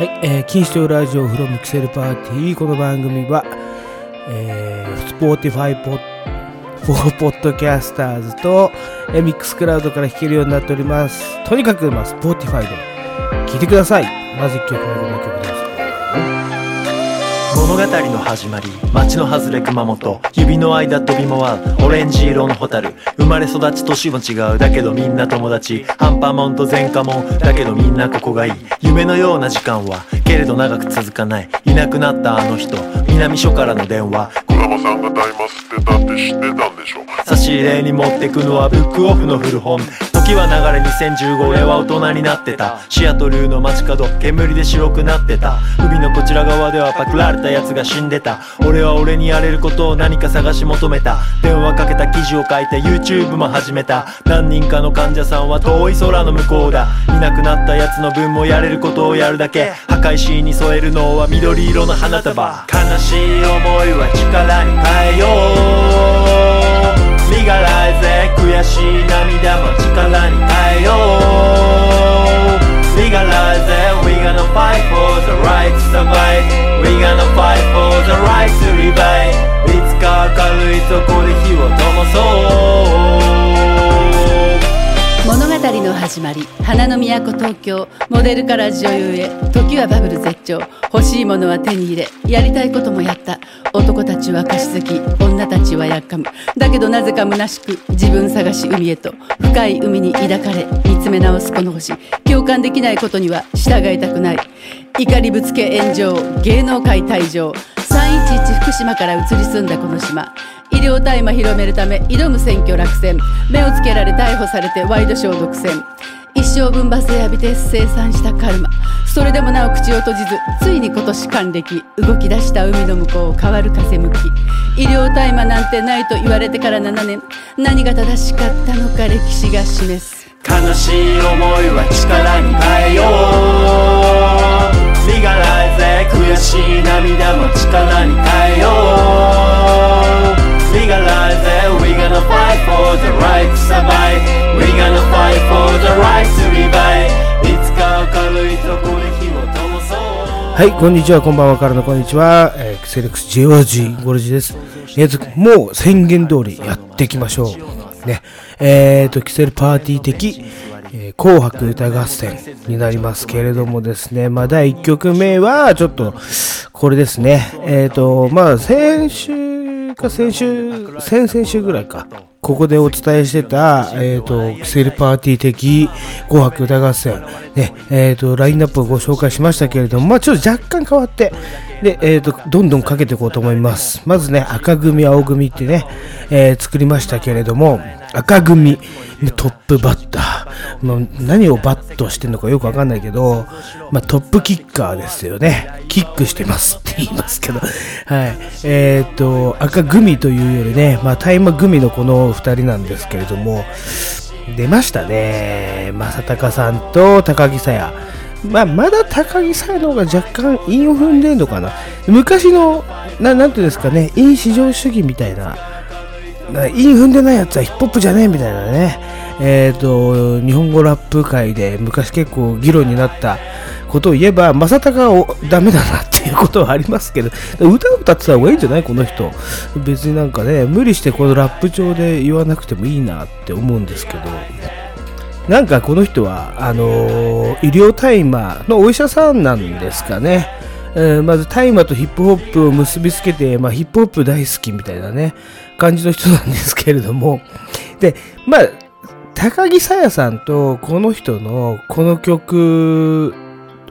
はい、えー、錦糸町ラジオ from kisssellparty。この番組は、えー、 Spotify ポッ Podcasters と、えー、 Mixcloud から聴けるようになっております。とにかく、まあ、 Spotify で聴いてください。まず1曲目この曲です。物語の始まり街の外れ熊本。指の間飛び回るオレンジ色のホタル。生まれ育ち年も違う。だけどみんな友達。ハンパモンと前科もんだけどみんなここがいい。夢のような時間はけれど長く続かない。いなくなったあの人。南署からの電話。児玉さんが大麻吸ってたって知ってたんでしょ。差し入れに持ってくのはブックオフの古本時は流れ2015俺は大人になってた。シアトルの街角煙で白くなってた。海のこちら側ではパクられたやつが死んでた。俺は俺にやれることを何か探し求めた。電話かけた記事を書いて YouTube も始めた。何人かの患者さんは遠い空の向こうだ。いなくなったやつの分もやれることをやるだけ。墓石に添えるのは緑色の花束。悲しい思いは力に変えよう。身がらえぜ悔しい涙も力に変えよう身がらえぜ We gonna fight for the right to survive We gonna fight for the right to revive いつか明るいとこで火を灯そう物語の始まり花の都東京モデルから女優へ時はバブル絶頂。欲しいものは手に入れやりたいこともやった。男たちは貸し好き女たちはやっかむ。だけどなぜか虚しく自分探し海へと深い海に抱かれ見つめ直すこの星。共感できないことには従いたくない。怒りぶつけ炎上芸能界退場。311福島から移り住んだこの島。医療大麻広めるため挑む選挙落選。目をつけられ逮捕されてワイドショー独占。一生分罵声浴びて生産したカルマ。それでもなお口を閉じずついに今年還暦。動き出した海の向こうを変わる風向き。医療大麻なんてないと言われてから7年。何が正しかったのか歴史が示す。悲しい思いは力に変えよう。身がらえぜ悔しい涙も力に変えよう身がらえぜ We gonna fight for the right to survive We gonna fight for the right to revive いつか明るいとこで火を灯そうはい、こんにちは、こんばんは、からのこんにちは。えー、セレクス JOG ゴルジです。えーと、もう宣言通りやっていきましょう。ね。えっーと、キセルパーティー的、えー紅白歌合戦になりますけれどもですね、まあ、第1曲目は、ちょっと、これですね。えーと、まあ、先週か先週、先々週ぐらいか。ここでお伝えしてた、えっ、と、キセルパーティー的紅白歌合戦、ね、えっ、と、ラインナップをご紹介しましたけれども、まあちょっと若干変わって、で、えっ、と、どんどんかけていこうと思います。まずね、赤組、青組ってね、えー作りましたけれども、赤組、トップバッター、まあ何をバットしてんのかよくわかんないけど、まあトップキッカーですよね。キックしてますって言いますけど、はい。えっ、と、赤組というよりね、まあ大麻組のこの二人なんですけれども、出ましたね。正隆さんと高木さや。まあ、まだ高木さやの方が若干韻を踏んでんのかな。昔の、ななんていうんですかね、韻至上主義みたいな、な韻踏んでないやつはヒップホップじゃねえみたいなね。えっ、と、日本語ラップ界で昔結構議論になったことを言えば、正隆はダメだなっていうことはありますけど、歌を歌ってた方がいいんじゃない？この人。別になんかね、無理してこのラップ調で言わなくてもいいなって思うんですけど、なんかこの人は、あのー医療大麻のお医者さんなんですかね。えーまず大麻とヒップホップを結びつけて、まあ、ヒップホップ大好きみたいなね、感じの人なんですけれども。で、まあ、高木さやさんとこの人のこの曲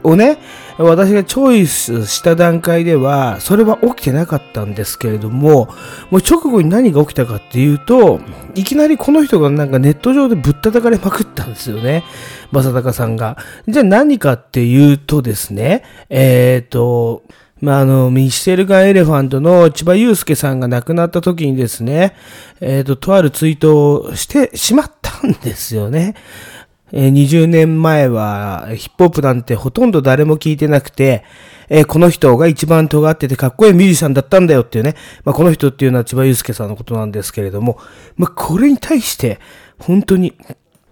をね、私がチョイスした段階では、それは起きてなかったんですけれども、もう直後に何が起きたかっていうと、いきなりこの人がなんかネット上でぶったたかれまくったんですよね。正隆さんが。じゃあ何かっていうとですね、えっ、と、まあ、あの、ミシェルガン・エレファントの千葉祐介さんが亡くなった時にですね、えっ、と、とあるツイートをしてしまったんですよね。え20年前はヒップホップなんてほとんど誰も聞いてなくて、えーこの人が一番尖っててかっこいいミュージシャンだったんだよっていうね。まあ、この人っていうのは千葉祐介さんのことなんですけれども、まあ、これに対して、本当に、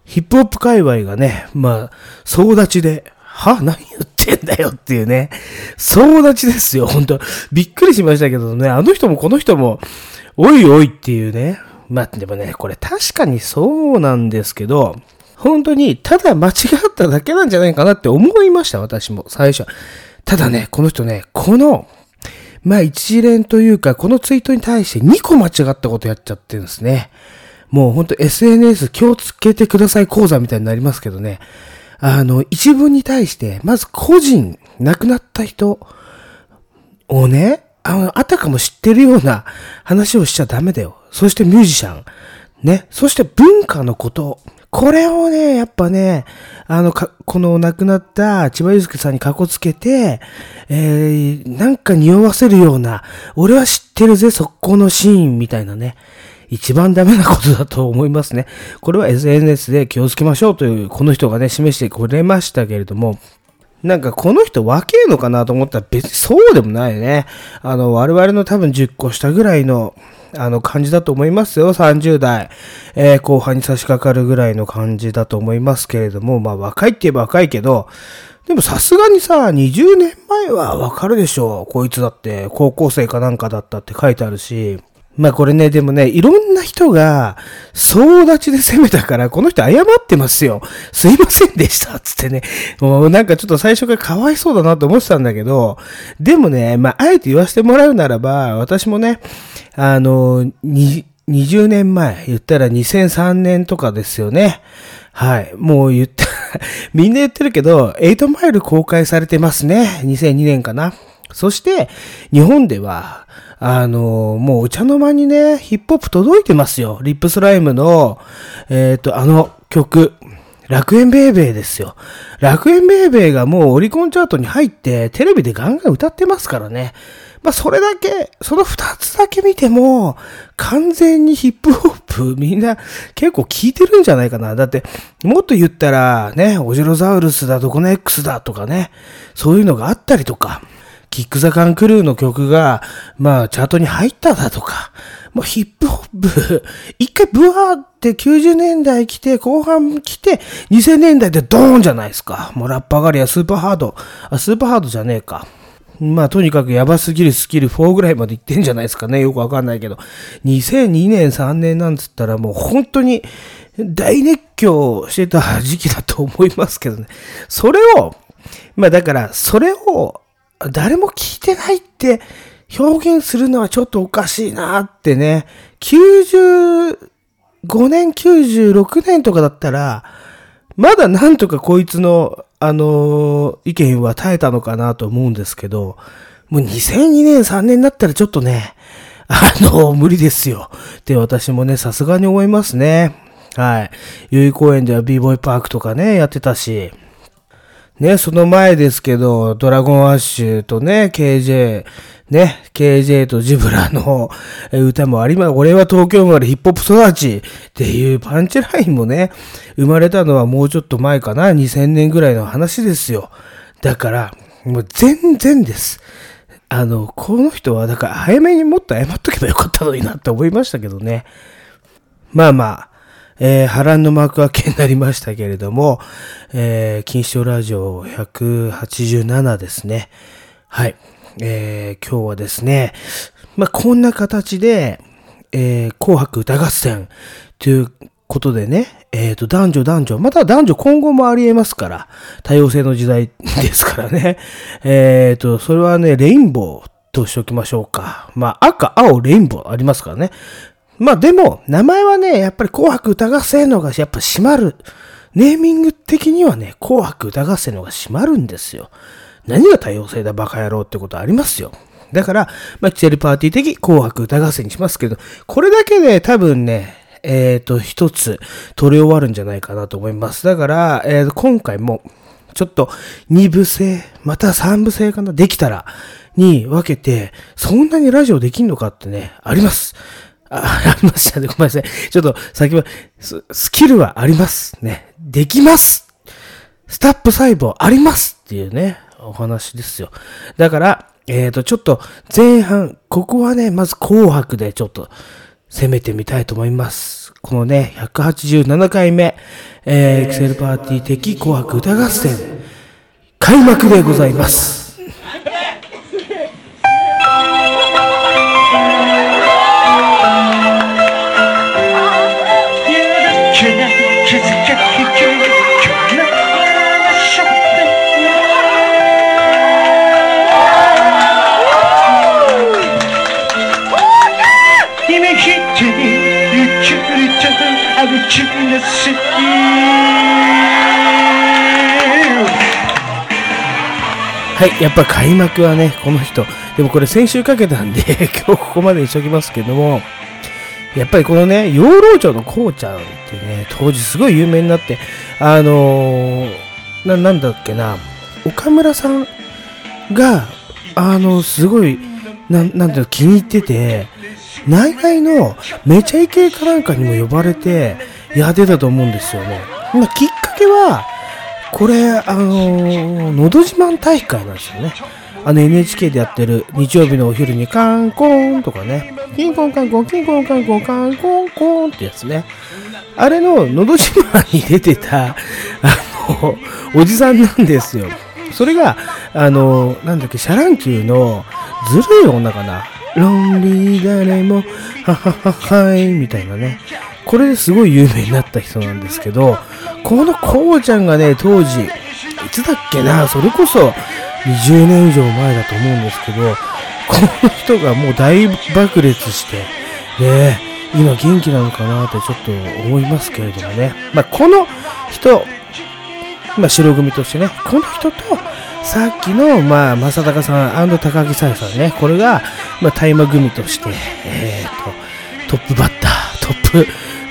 ヒップホップ界隈がね、まあ、総立ちで、は何言ってんだよっていうね。総立ちですよ、本当びっくりしましたけどね、あの人もこの人も、おいおいっていうね。まあでもね、これ確かにそうなんですけど、本当にただ間違っただけなんじゃないかなって思いました、私も、最初。ただね、この人ね、この、まあ一連というか、このツイートに対して2個間違ったことやっちゃってるんですね。もうほんと SNS 気をつけてください講座みたいになりますけどね。あの、一文に対して、まず個人、亡くなった人をね、あの、あたかも知ってるような話をしちゃダメだよ。そしてミュージシャン。ね。そして文化のこと。これをね、やっぱね、あの、か、この亡くなった千葉祐介さんにかこつけて、えー、なんか匂わせるような、俺は知ってるぜ、速攻のシーンみたいなね。一番ダメなことだと思いますね。これは SNS で気をつけましょうという、この人がね、示してくれましたけれども、なんかこの人若えのかなと思ったら別にそうでもないね。あの、我々の多分10個下ぐらいの、あの感じだと思いますよ。30代、えー、後半に差し掛かるぐらいの感じだと思いますけれども、まあ若いって言えば若いけど、でもさすがにさ、20年前はわかるでしょ。こいつだって高校生かなんかだったって書いてあるし、まあこれね、でもね、いろんな人が総立ちで攻めたから、この人謝ってますよ。すいませんでした。つってね。もうなんかちょっと最初からかわいそうだなと思ってたんだけど、でもね、まああえて言わせてもらうならば、私もね、あの、に20年前、言ったら2003年とかですよね。はい。もう言った、みんな言ってるけど、8マイル公開されてますね。2002年かな。そして、日本では、あの、もうお茶の間にね、ヒップホップ届いてますよ。リップスライムの、えっ、ー、と、あの曲、楽園ベイベーですよ。楽園ベイベーがもうオリコンチャートに入って、テレビでガンガン歌ってますからね。まあ、それだけ、その二つだけ見ても、完全にヒップホップみんな結構聞いてるんじゃないかな。だって、もっと言ったら、ね、オジロザウルスだ、どこの X だとかね、そういうのがあったりとか、キックザカンクルーの曲が、まあ、チャートに入っただとか、もうヒップホップ、一回ブワーって90年代来て、後半来て、2000年代でドーンじゃないですか。もうラッパーガリアスーパーハード。あ、スーパーハードじゃねえか。まあ、とにかくやばすぎるスキル4ぐらいまで行ってんじゃないですかね。よくわかんないけど。2002年、3年なんつったらもう本当に大熱狂してた時期だと思いますけどね。それを、まあだから、それを誰も聞いてないって表現するのはちょっとおかしいなってね。95年、96年とかだったら、まだなんとかこいつの、あのー、意見は耐えたのかなと思うんですけど、もう2002年、3年だったらちょっとね、あのー、無理ですよ。って私もね、さすがに思いますね。はい。代々公園では b ボーイパークとかね、やってたし、ね、その前ですけど、ドラゴンアッシュとね、KJ、ね、KJ とジブラの歌もありま。俺は東京生まれヒップホップ育ちっていうパンチラインもね、生まれたのはもうちょっと前かな、2000年ぐらいの話ですよ。だから、もう全然です。あの、この人は、だから早めにもっと謝っとけばよかったのになって思いましたけどね。まあまあ、えー、波乱の幕開けになりましたけれども、えー、金賞ラジオ187ですね。はい。えー、今日はですね、まあ、こんな形で、えー、紅白歌合戦ということでね、えっ、ー、と、男女男女、また男女今後もあり得ますから、多様性の時代ですからね。えっ、ー、と、それはね、レインボーとしておきましょうか。まあ、赤、青、レインボーありますからね。まあでも、名前はね、やっぱり紅白歌合戦のがやっぱ閉まる。ネーミング的にはね、紅白歌合戦のが閉まるんですよ。何が多様性だバカ野郎ってことありますよ。だから、まあ、キセルパーティー的紅白歌合戦にしますけど、これだけで多分ね、えっ、ー、と、一つ取り終わるんじゃないかなと思います。だから、えー、今回も、ちょっと二部制、また三部制かな、できたら、に分けて、そんなにラジオできんのかってね、あります。あ、ありましたね。ごめんなさい。ちょっと、先は、スキルはあります。ね。できますスタップ細胞ありますっていうね、お話ですよ。だから、えっ、ー、と、ちょっと、前半、ここはね、まず紅白でちょっと、攻めてみたいと思います。このね、187回目、えー、エクセルパーティー的紅白歌合戦。開幕でございます。はい、やっぱ開幕はね、この人。でもこれ先週かけたんで、今日ここまでにしときますけども、やっぱりこのね、養老町のこうちゃんってね、当時すごい有名になって、あのーな、なんだっけな、岡村さんが、あの、すごい、な、なんていうの、気に入ってて、内外のめちゃイケかなんかにも呼ばれて、やってたと思うんですよね。まあ、きっかけは、これ、あののど自慢大会なんですよね。あの NHK でやってる日曜日のお昼にカンコーンとかね、キンコンカンコン、キンコンカンコン、カンコンコンってやつね。あれののど自慢に出てた、あの、おじさんなんですよ。それが、あの、なんだっけ、シャ乱Q のずるい女かな。 Lonely 誰も、ははははい、みたいなね。これですごい有名になった人なんですけど、このこうちゃんがね、当時、いつだっけな、それこそ20年以上前だと思うんですけど、この人がもう大爆裂して、ね、今元気なのかなってちょっと思いますけれどもね。まあ、この人、まあ、白組としてね、この人と、さっきの、まあ、正隆さん高木さやさんね、これが、まあ、大麻組として、えーと、トップバッター、トップ、う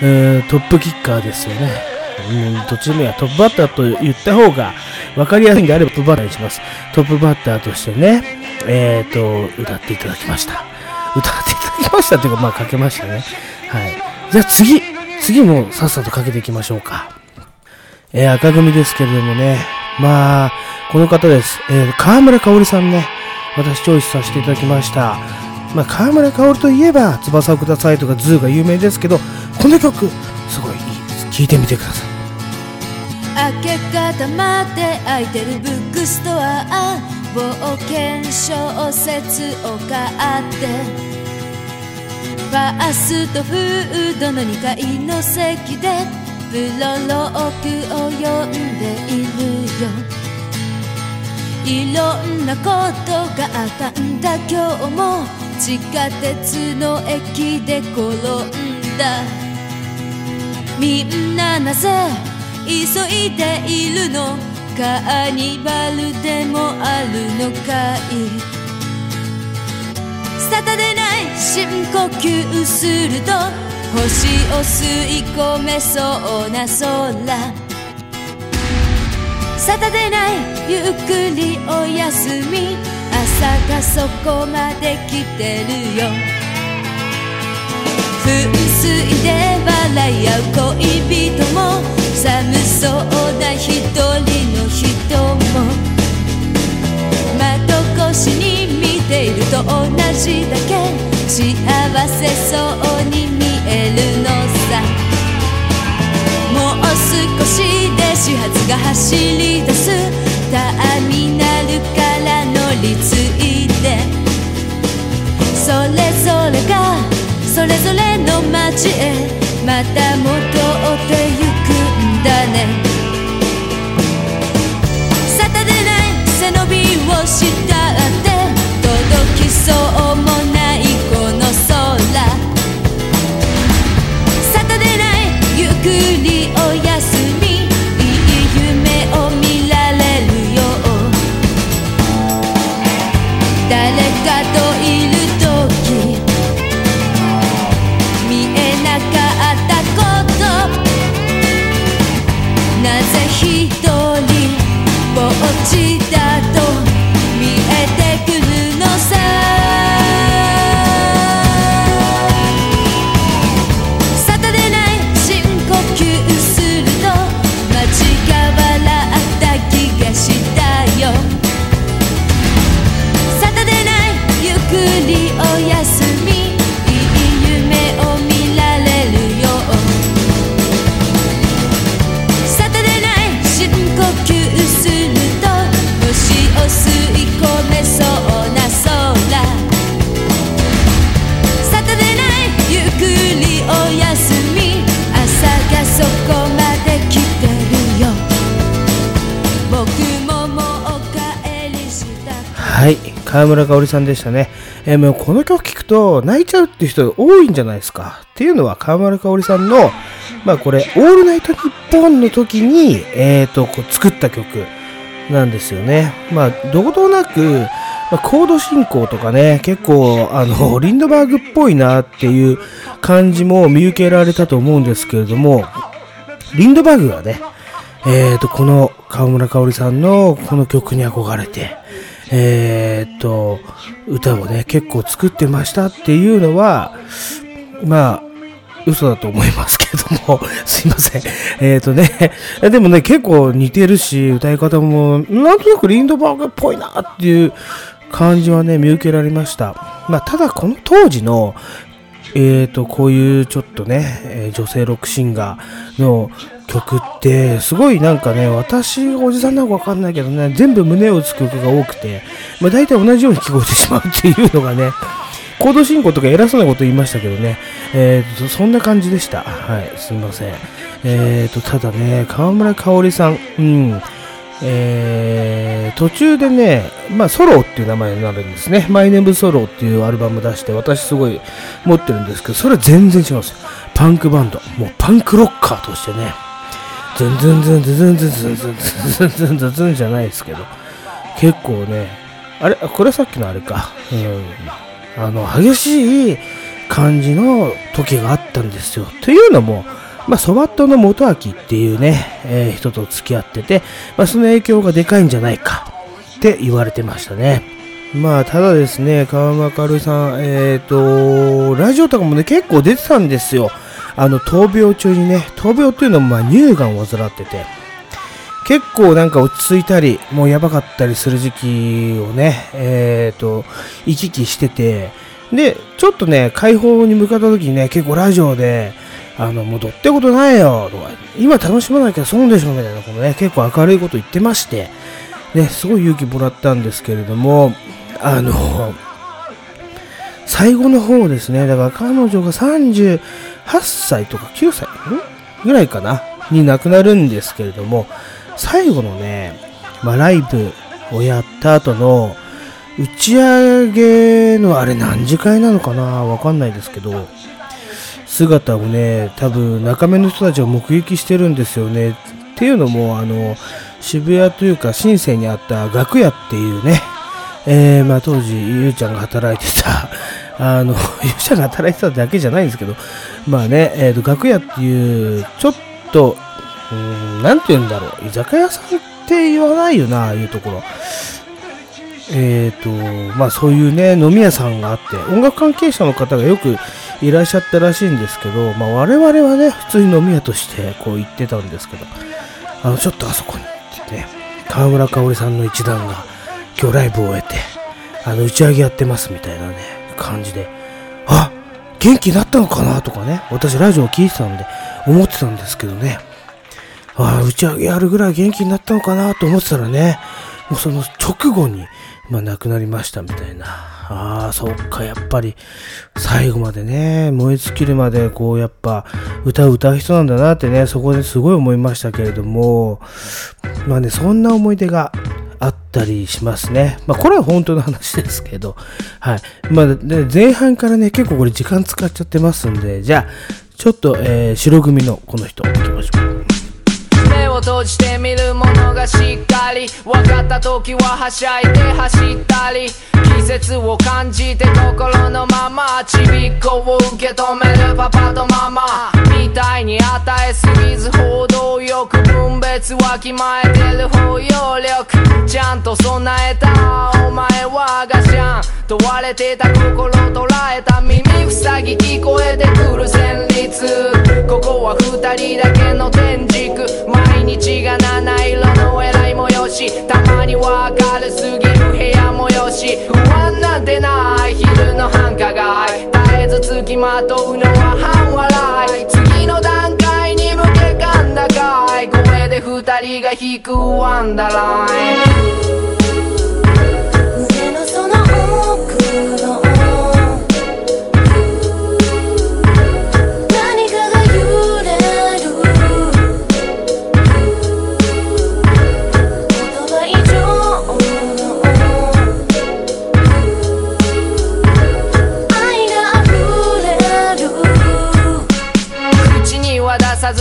ーんトップキッカーですよね。うん、どっちでもいいや、トップバッターと言った方が分かりやすいんであればトップバッターにします。トップバッターとしてね、えーと、歌っていただきました。歌っていただきましたというか、まあ、かけましたね。はい。じゃあ次、次もさっさとかけていきましょうか。えー赤組ですけれどもね、まあ、この方です。えー、川村かおりさんね、私チョイスさせていただきました。まあ、川村かおりといえば、翼をくださいとか ZOO が有名ですけど、この曲、すごいいいです。聴いてみてください。明け方まで開いてるブックストア冒険小説を買ってファーストフードの2階の席でプロローグを読んでいるよいろんなことがあったんだ今日も地下鉄の駅で転んだ。みんななぜ急いでいるの？カーニバルでもあるのかい？サタデーナイ深呼吸すると星を吸い込めそうな空。サタデーナイゆっくりおやすみ。朝がそこまで来てるよ。噴水で笑い合う恋人も寒そうな一人の人も。窓越しに見ていると同じだけ幸せそうに見えるのさ。少しで始発が走り出すターミナルから乗り継いで。それぞれがそれぞれの街へまた戻ってゆくんだね。サタデーナイト背伸びをしてはい、川村香織さんでしたね。えーもうこの曲聴くと泣いちゃうっていう人多いんじゃないですか。っていうのは川村香織さんの、まあこれ、オールナイトニッポンの時に、えっ、と、こう作った曲なんですよね。まあ、どことなく、まあ、コード進行とかね、結構、あの、リンドバーグっぽいなっていう感じも見受けられたと思うんですけれども、リンドバーグがね、えっ、と、この川村香織さんのこの曲に憧れて、えーっと、歌をね、結構作ってましたっていうのは、まあ、嘘だと思いますけども、すいません。えっとね、でもね、結構似てるし、歌い方も、なんとなくリンドバーグっぽいなっていう感じはね、見受けられました。まあ、ただこの当時の、えーと、こういうちょっとね、え女性ロックシンガーの曲って、すごいなんかね、私がおじさんなのかわかんないけどね、全部胸を打つ曲が多くて、まあ大体同じように聞こえてしまうっていうのがね、コード進行とか偉そうなこと言いましたけどね、えーと、そんな感じでした。はい、すみません。えーと、ただね、川村香織さん、うん、えー途中でね、まあ、ソロっていう名前になるんですね。マイネームソロっていうアルバム出して、私すごい持ってるんですけど、それは全然違うんです。パンクバンド。もうパンクロッカーとしてね、ズンズンズンズンズンズンズンズンズンズンズンズンじゃないですけど、結構ね、あれこれさっきのあれか。うん。あの、激しい感じの時があったんですよ。というのも、まあ、ソバットの元明っていうね、えー人と付き合ってて、まあ、その影響がでかいんじゃないかって言われてましたね。まあ、ただですね、川村かるさん、えっ、と、ラジオとかもね、結構出てたんですよ。あの、闘病中にね、闘病っていうのも、まあ、乳がんを患ってて、結構なんか落ち着いたり、もうやばかったりする時期をね、えっ、と、行き来してて、で、ちょっとね、解放に向かった時にね、結構ラジオで、あの、もうどってことないよ、とか、今楽しまなきゃ損でしょ、みたいなことね、結構明るいこと言ってまして、ね、すごい勇気もらったんですけれども、あの、最後の方ですね、だから彼女が38歳とか9歳ぐらいかな、に亡くなるんですけれども、最後のね、まあ、ライブをやった後の、打ち上げのあれ何時会なのかな？わかんないですけど、姿をね、多分中目の人たちが目撃してるんですよね。っていうのも、あの、渋谷というか、深センにあった楽屋っていうね、えー、まあ当時、ゆうちゃんが働いてた、あの、ゆうちゃんが働いてただけじゃないんですけど、まあね、えーと、楽屋っていう、ちょっと、うん、なんて言うんだろう、居酒屋さんって言わないよな、あいうところ。えーと、まあそういうね、飲み屋さんがあって、音楽関係者の方がよくいらっしゃったらしいんですけど、まあ我々はね、普通に飲み屋としてこう行ってたんですけど、あの、ちょっとあそこにってね、河村香織さんの一団が今日ライブを終えて、あの、打ち上げやってますみたいなね、感じで、あ元気になったのかなとかね、私ラジオを聞いてたんで思ってたんですけどね、ああ、打ち上げやるぐらい元気になったのかなと思ってたらね、もうその直後に、まあ亡くなりましたみたいな。ああ、そっか、やっぱり、最後までね、燃え尽きるまで、こう、やっぱ、歌を歌う人なんだなってね、そこですごい思いましたけれども、まあね、そんな思い出があったりしますね。まあ、これは本当の話ですけど、はい。まあ、で前半からね、結構これ時間使っちゃってますんで、じゃあ、ちょっと、えー白組のこの人、行きましょう。閉じて見るものがしっかり。分かった時ははしゃいで走ったり。季節を感じて心のままちびっこを受け止めるパパとママ。みたいに与えすぎず行動よく分別わきまえてる包容力。ちゃんと備えたお前はガシャン問われてた心捉えた耳塞ぎ聞こえてくる旋律。ここは二人だけの天竺。毎日が七色の偉いもよし。たまには明るすぎる部屋もよし。不安なんてない昼の繁華街。絶えずつきまとうのは半笑い。次の段階に向けかんだかい。これで二人が引くワンダーライン。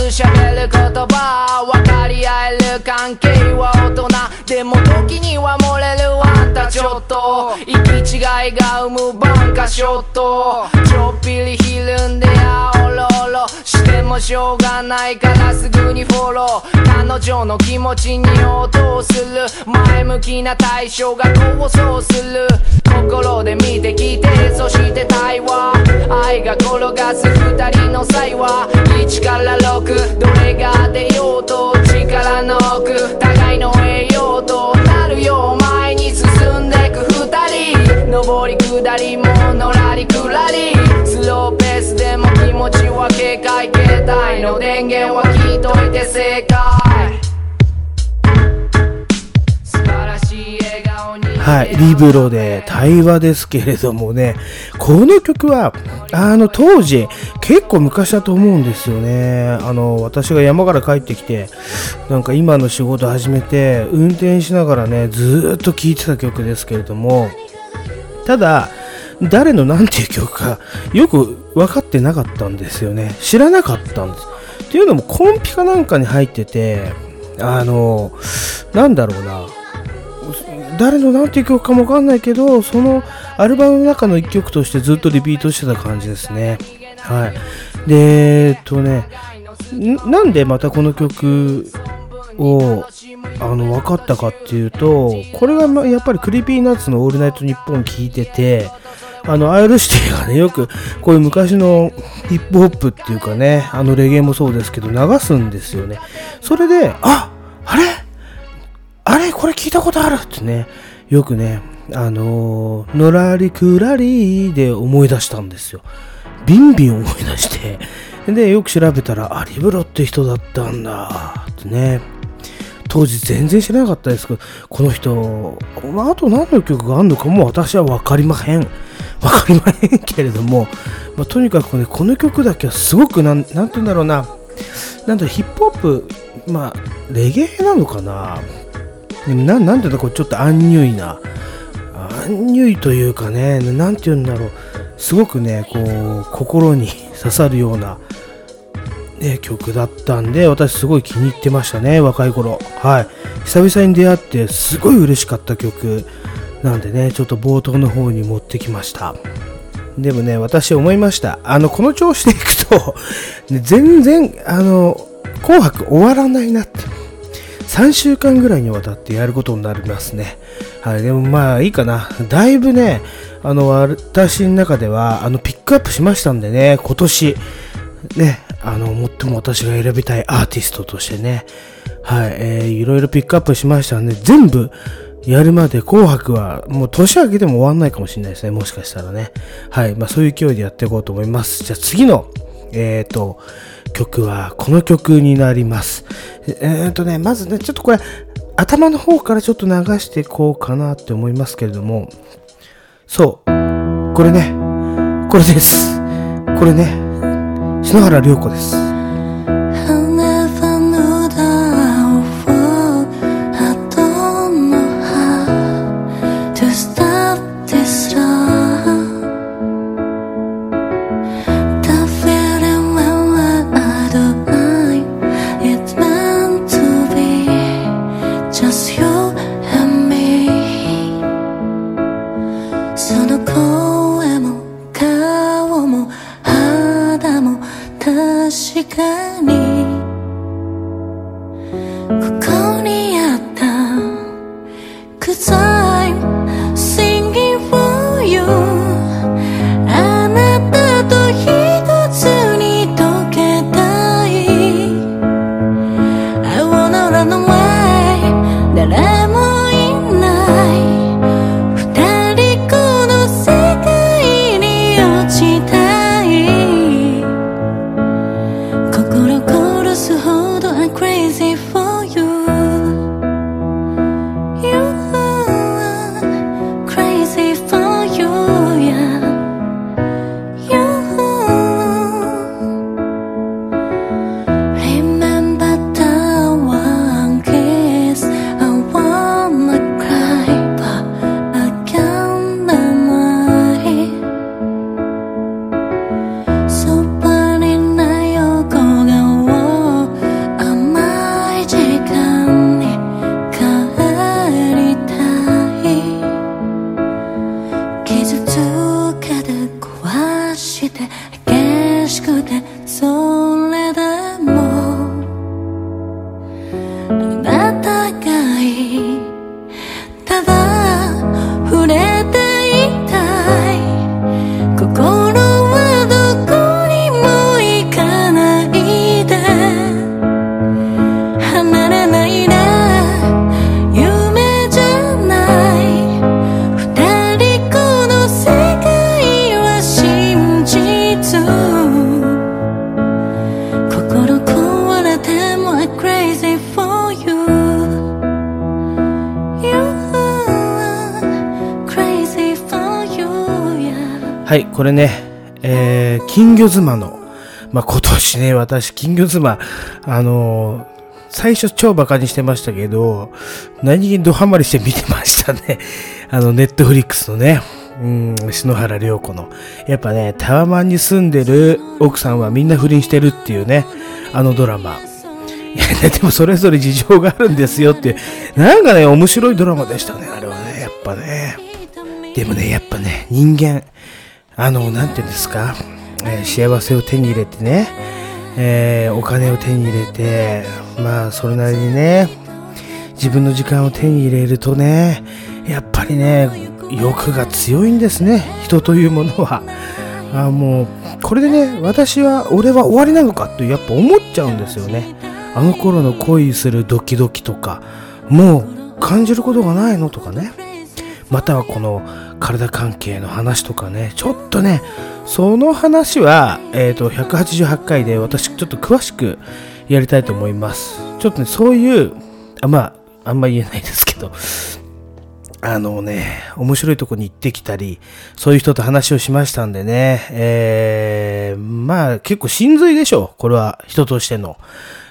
喋る言葉分かり合える関係は大人。でも時には漏れるあんたちょっと。行き違いが生むバンカショット。ちょっぴりひるんでやおろおろ。してもしょうがないからすぐにフォロー。彼女の気持ちに応答する。前向きな対象が構想する。心で見てきてそして対話。愛が転がす二人の際は1から6どれが出ようと力の奥。互いの栄養となるよう前に進んでく。二人。上り下りものらりくらり。スローペースでも気持ちは警戒帯の電源は聞い。といて正解素晴らしい笑顔にはい、リブロで対話ですけれどもね、この曲は、あの、当時、結構昔だと思うんですよね。あの、私が山から帰ってきて、なんか今の仕事始めて、運転しながらね、ずっと聴いてた曲ですけれども、ただ、誰の何ていう曲か、よく分かってなかったんですよね。知らなかったんです。っていうのも、コンピかなんかに入ってて、あの、なんだろうな、誰の何ていう曲かもわかんないけど、そのアルバムの中の一曲としてずっとリピートしてた感じですね。はい。で、えっとね、なんでまたこの曲を、あの、分かったかっていうと、これがやっぱり Creepy Nuts のオールナイトニッポン聞いてて、あの、 R-指定がね、よくこういう昔のヒップホップっていうかね、あのレゲエもそうですけど流すんですよね。それで、ああれ？あれ？これ聞いたことあるってね、よくね、あのーのらりくらりで思い出したんですよ。ビンビン思い出して。で、よく調べたら、あ、リブロって人だったんだ、ってね。当時全然知らなかったですけど、この人、まあ、と何の曲があるのかも私は分かりまへん。分かりまへんけれども、まあ、とにかくね、この曲だけはすごくなん、なんて言うんだろうな、なんだろうヒップホップ、まあ、レゲエなのかな。でもななんていうんだこうちょっとアンニュイな。アンニュイというかねなんて言うんだろう。すごくねこう心に刺さるような、ね、曲だったんで私すごい気に入ってましたね若い頃。はい。久々に出会ってすごい嬉しかった曲なんでねちょっと冒頭の方に持ってきました。でもね私思いました。あのこの調子でいくと、ね全然あの紅白終わらないなって。3週間ぐらいにわたってやることになりますね。はい、でもまあいいかな。だいぶね、あの、私の中では、あの、ピックアップしましたんでね、今年、ね、あの、最も私が選びたいアーティストとしてね、はい、えー、いろいろピックアップしましたんで、全部、やるまで紅白はもう年明けても終わんないかもしれないですね。もしかしたらね。はい。まあそういう勢いでやっていこうと思います。じゃあ次の、えっ、と、曲はこの曲になります。えっ、とね、まずね、ちょっとこれ、頭の方からちょっと流していこうかなって思いますけれども、そう、これね、これです。これね、篠原涼子です。妻の、まあ、今年ね、私、金魚妻、あのー最初超バカにしてましたけど、何気にドハマりして見てましたね。あの、ネットフリックスのね、うん、篠原涼子の。やっぱね、タワマンに住んでる奥さんはみんな不倫してるっていうね、あのドラマ。いやね、でもそれぞれ事情があるんですよって、なんかね、面白いドラマでしたね、あれはね、やっぱね。でもね、やっぱね、人間、あの、なんていうんですか、えー幸せを手に入れてね、えーお金を手に入れて、まあ、それなりにね、自分の時間を手に入れるとね、やっぱりね、欲が強いんですね、人というものは。あもう、これでね、私は、俺は終わりなのかって、やっぱ思っちゃうんですよね。あの頃の恋するドキドキとか、もう感じることがないのとかね。またはこの体関係の話とかね、ちょっとね、その話は、えっ、と、188回で私ちょっと詳しくやりたいと思います。ちょっとね、そういう、あまあ、あんま言えないですけど、あのね、面白いとこに行ってきたり、そういう人と話をしましたんでね、えー、まあ結構真髄でしょう。これは人としての。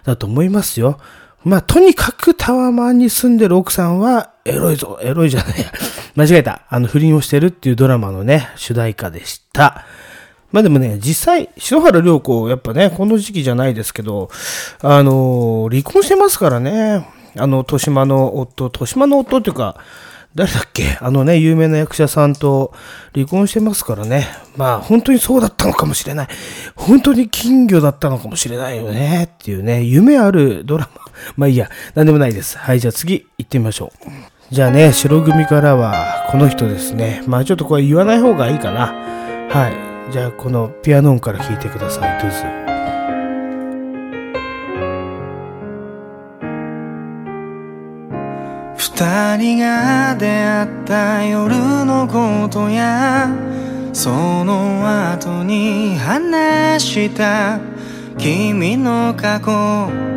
だと思いますよ。まあとにかくタワマンに住んでる奥さんはエロいぞ、エロいじゃないや。間違えた。あの不倫をしてるっていうドラマのね、主題歌でした。まあでもね、実際、篠原涼子、やっぱね、この時期じゃないですけど、あの離婚してますからね。あの、豊島の夫、豊島の夫っていうか、誰だっけ？あのね、有名な役者さんと離婚してますからね。まあ、本当にそうだったのかもしれない。本当に金魚だったのかもしれないよね。っていうね、夢あるドラマ。まあいいや、なんでもないです。はい、じゃあ次行ってみましょう。じゃあね、白組からは、この人ですね。まあちょっとこれ言わない方がいいかな。はい。じゃあこのピアノ音から聴いてください。どうぞ。二人が出会った夜のことやその後に話した君の過去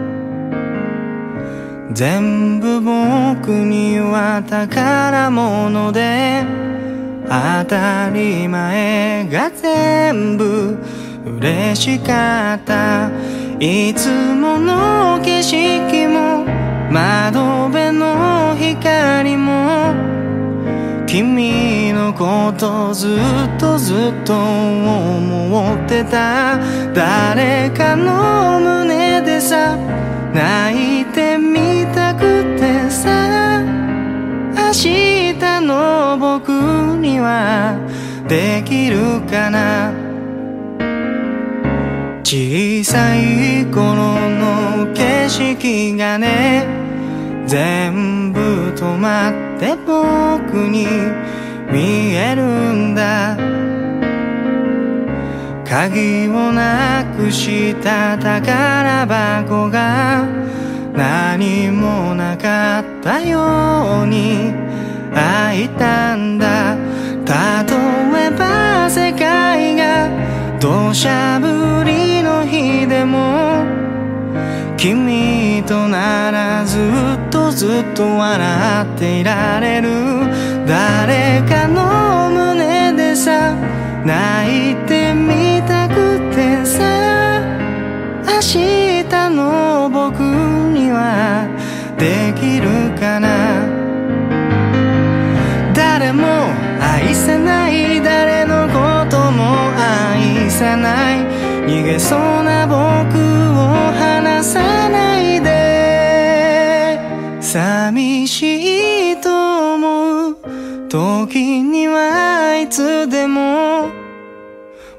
全部僕には宝物で当たり前が全部嬉しかった。いつもの景色も窓辺の光も君のことずっとずっと思ってた。誰かの胸でさ泣いてみたくてさ明日の僕にはできるかな？小さい頃の景色がね全部止まって僕に見えるんだ。鍵をなくした宝箱が何もなかったように開いたんだ。例えば世界が土砂降りの日でも君とならずっとずっと笑っていられる。誰かの胸でさ泣いてみたくてさ。明日の僕はできるかな？誰も愛せない誰のことも愛さない。逃げそうな僕を離さないで。寂しいと思う。時にはいつでも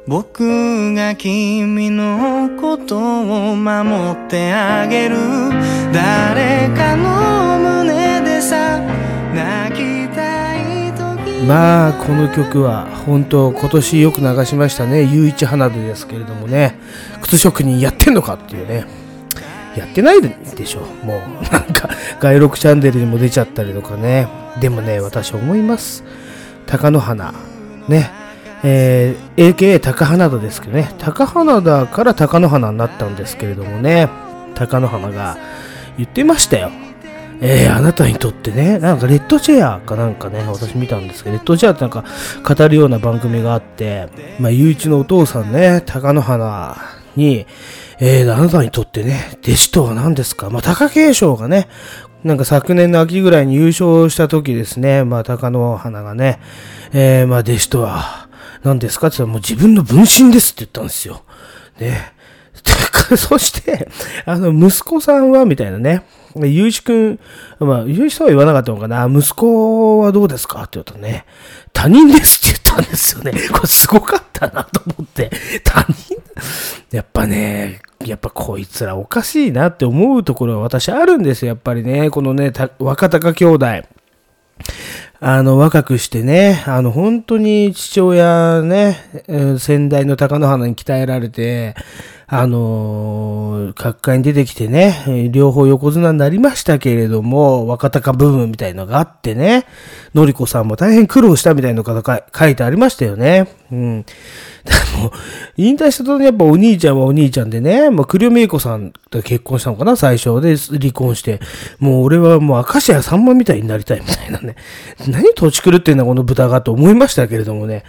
僕が君のことを守ってあげる。誰かの胸でさ泣きたい時。まあこの曲は本当今年よく流しましたね「ゆういち花火」ですけれどもね。靴職人やってんのかっていうね。やってないでしょ。もうなんか外録チャンネルにも出ちゃったりとかね。でもね私思います。貴乃花。ね。えー、AKA 高花田ですけどね。高花田から貴乃花になったんですけれどもね。貴乃花が言ってましたよ。えー、あなたにとってね、なんかレッドチェアかなんかね、私見たんですけど、レッドチェアってなんか語るような番組があって、まあ、ゆういちのお父さんね、貴乃花に、えー、あなたにとってね、弟子とは何ですか？まあ、貴景勝がね、なんか昨年の秋ぐらいに優勝した時ですね、まあ、貴乃花がね、えー、まあ、弟子とは何ですか？って言ったら、もう自分の分身ですって言ったんですよ。ね。そして、あの、息子さんは、みたいなね、ゆういちくん、まあ、ゆういちとは言わなかったのかな、息子はどうですか？って言うとね、他人ですって言ったんですよね。これすごかったなと思って。他人？やっぱね、やっぱこいつらおかしいなって思うところは私あるんですよ。やっぱりね、このね、若隆兄弟。あの、若くしてね、あの、本当に父親ね、先代の高野花に鍛えられて、あの、各界に出てきてね、両方横綱になりましたけれども、若隆部分みたいのがあってね、のりこさんも大変苦労したみたいなのが書いてありましたよね。うん。で も、引退したとやっぱお兄ちゃんはお兄ちゃんでね、もう栗尾美恵子さんと結婚したのかな、最初で離婚して。もう俺はもう明石家さんまみたいになりたいみたいなね。何土地狂ってんだこの豚がと思いましたけれどもね。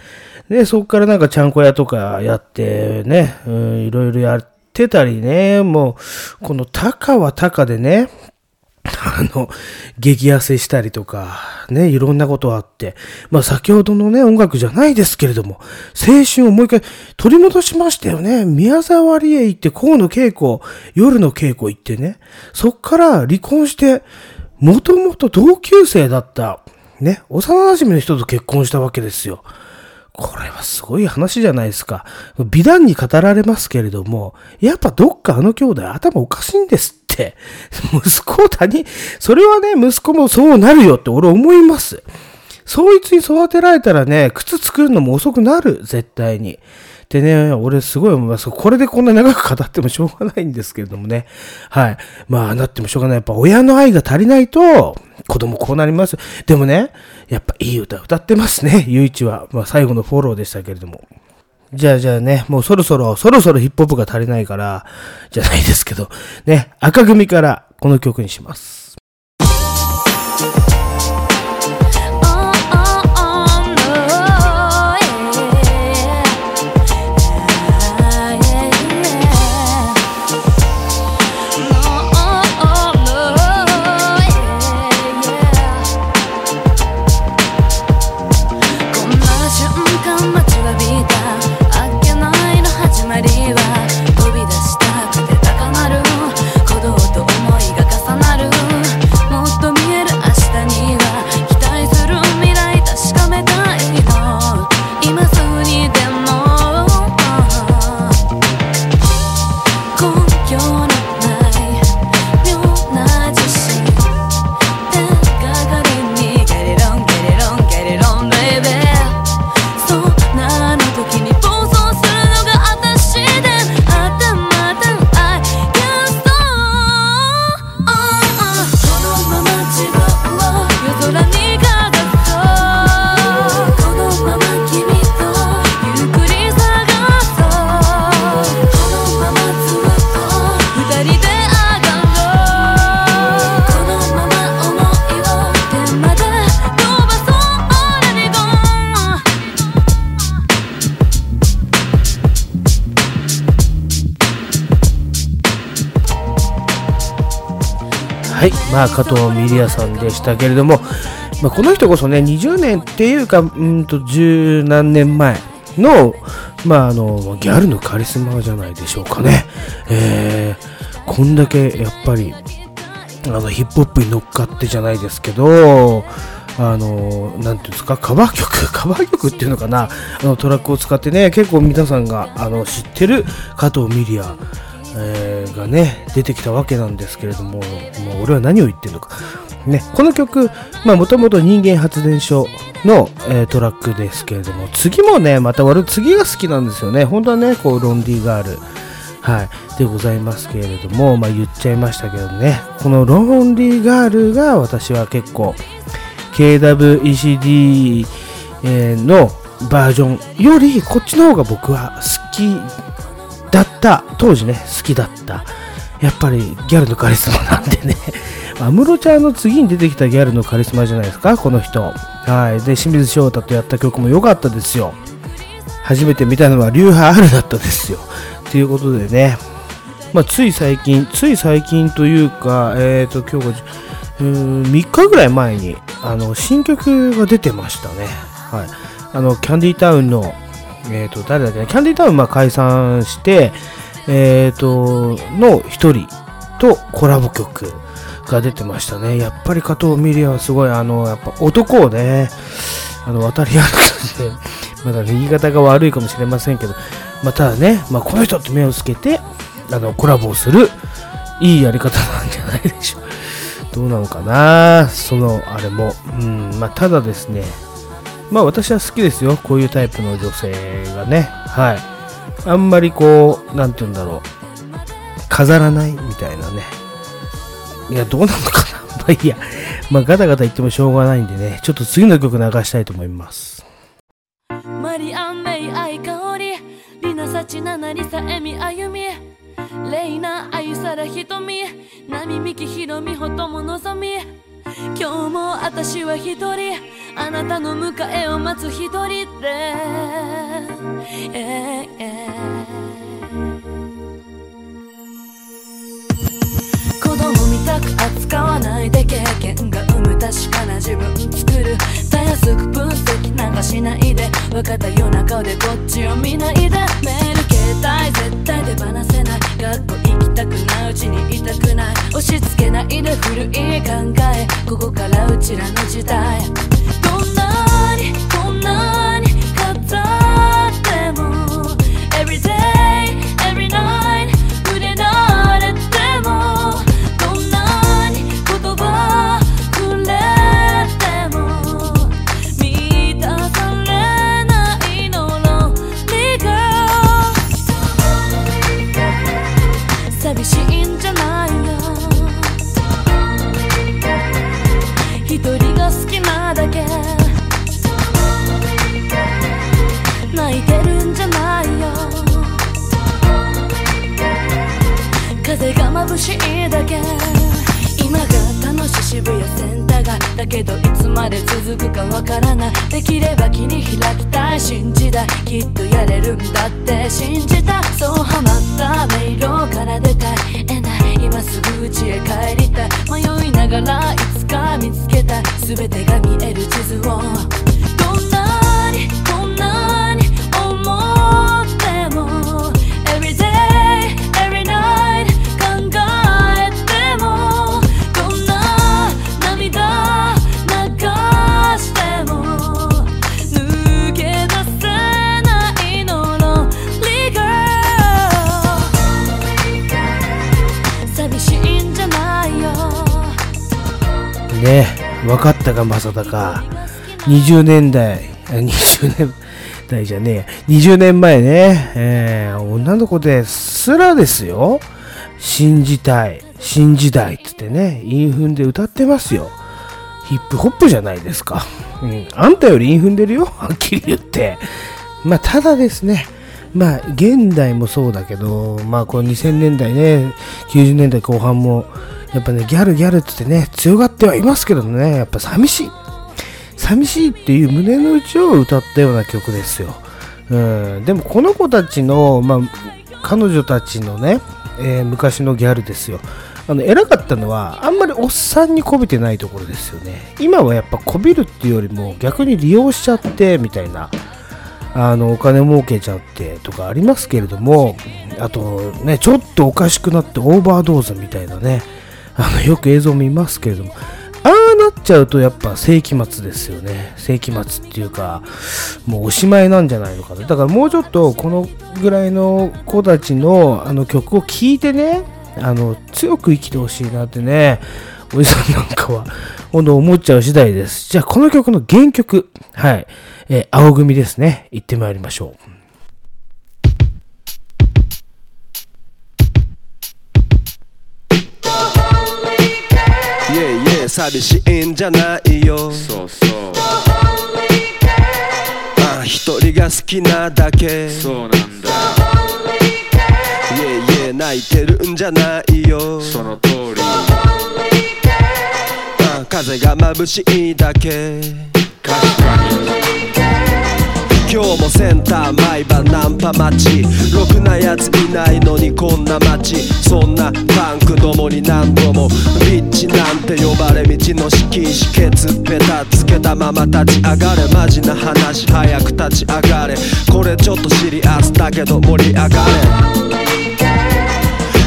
で、そこからなんかちゃんこ屋とかやってね、うん、いろいろやってたりね、もう、この高は高でね、あの、激痩せしたりとか、ね、いろんなことあって、まあ先ほどのね、音楽じゃないですけれども、青春をもう一回取り戻しましたよね。宮沢りへ行って、河野稽古、夜の稽古行ってね、そっから離婚して、もともと同級生だった、ね、幼馴染の人と結婚したわけですよ。これはすごい話じゃないですか。美談に語られますけれども、やっぱどっかあの兄弟頭おかしいんですって。息子を他人、それはね、息子もそうなるよって俺思います。そいつに育てられたらね、靴作るのも遅くなる、絶対に。でね、俺すごい思います。これでこんな長く語ってもしょうがないんですけれどもね。はい。まあ、なってもしょうがない。やっぱ親の愛が足りないと、子供こうなります。でもね、やっぱいい歌歌ってますね、ゆういちは。まあ、最後のフォローでしたけれども。じゃあじゃあね、もうそろそろ、そろそろヒップホップが足りないから、じゃないですけど、ね、赤組からこの曲にします。加藤ミリアさんでしたけれども、まあ、この人こそね、20年っていうか、うんと、十何年前の、まあ、あの、ギャルのカリスマじゃないでしょうかね。えー、こんだけ、やっぱり、あの、ヒップホップに乗っかってじゃないですけど、あの、なんていうんですか、カバー曲、カバー曲っていうのかな、あのトラックを使ってね、結構皆さんがあの知ってる加藤ミリアえー、がね出てきたわけなんですけれども、もう俺は何を言ってるのか、ね、この曲もともと人間発電所の、えートラックですけれども、次もね、また俺次が好きなんですよね。本当はね、こう、ロンディガール。はい。でございますけれども、まあ言っちゃいましたけどね、このロンディガールが私は結構、KWECD のバージョンよりこっちの方が僕は好きだった。当時ね好きだった。やっぱりギャルのカリスマなんでね。安室ちゃんの次に出てきたギャルのカリスマじゃないですかこの人。はい。で清水翔太とやった曲も良かったですよ。初めて見たのは流派 R だったですよ。ということでね。まあ、つい最近、つい最近というか、えっ、と、今日が、うーん、3日ぐらい前に、あの、新曲が出てましたね。はい。あの、キャンディータウンの、えっ、と、誰だっけな、キャンディタウン、まあ、解散して、えっ、と、の一人とコラボ曲が出てましたね。やっぱり加藤ミリアはすごい、あの、やっぱ男をね、あの、渡り歩くとして、まだね、言い方が悪いかもしれませんけど、まあただね、まあ、この人って目をつけて、あの、コラボをする、いいやり方なんじゃないでしょう。どうなのかな？その、あれも。うん、まあ、ただですね、まあ、私は好きですよ。こういうタイプの女性がね。はい。あんまりこう、なんて言うんだろう。飾らないみたいなね。いや、どうなのかな まあいいや。まあ、ガタガタ言ってもしょうがないんでね、ちょっと次の曲流したいと思います。マリアン・メイ・アイ・カオリリナ・サチ・ナナ・リサ・エミ・アユミレイナ・アユサラ・ヒトミナミ・ミキ・ヒロミ・ホトモ・ノゾミ今日も私は一人。あなたの迎えを待つ一人で、えーえ。ー子供みたく扱わないで経験が生む確かな自分作る。たやすく分析なんかしないで。分かったような顔でこっちを見ないで。メール携帯絶対手放せない。学校行きたくないうちにいたくない押し付けない。で古い考えここからうちらの時代。どんなにこんなに語っても。Everyday, every night 20年代20年代じゃねえ20年前ね、えー女の子ですらですよ。新時代新時代っつってね韻踏んで歌ってますよ。ヒップホップじゃないですか、うん、あんたより韻踏んでるよ。はっきり言って。まあただですね。まあ現代もそうだけどまあこの2000年代ね90年代後半もやっぱねギャルギャルっつってね強がってはいますけどね。やっぱ寂しい。寂しいっていう胸の内を歌ったような曲ですよ。うん、でもこの子たちの、まあ、彼女たちのね、えー昔のギャルですよ。あの偉かったのはあんまりおっさんにこびてないところですよね。今はやっぱこびるっていうよりも逆に利用しちゃってみたいな。あのお金儲けちゃってとかありますけれどもあとねちょっとおかしくなってオーバードーズみたいなねあのよく映像見ますけれどもああなっちゃうとやっぱ世紀末ですよね世紀末っていうかもうおしまいなんじゃないのかなだからもうちょっとこのぐらいの子たちのあの曲を聴いてねあの強く生きてほしいなってねおじさんなんかは、ほんと思っちゃう次第です。じゃあ、この曲の原曲、はい、えー青組ですね。行ってまいりましょう。寂しいんじゃないよ。そうそう。あ一人が好きなだけ。そうなんだ。イェイイェイ泣いてるんじゃないよ。その通り。あ風が眩しいだけ。確かに今日もセンター毎晩ナンパ待ち。ろくなやついないのにこんな街。そんなパンクどもに何度もビッチなんて呼ばれ道の敷石ケツペタつけたまま立ち上がれ。マジな話早く立ち上がれ。これちょっとシリアスだけど盛り上がれ。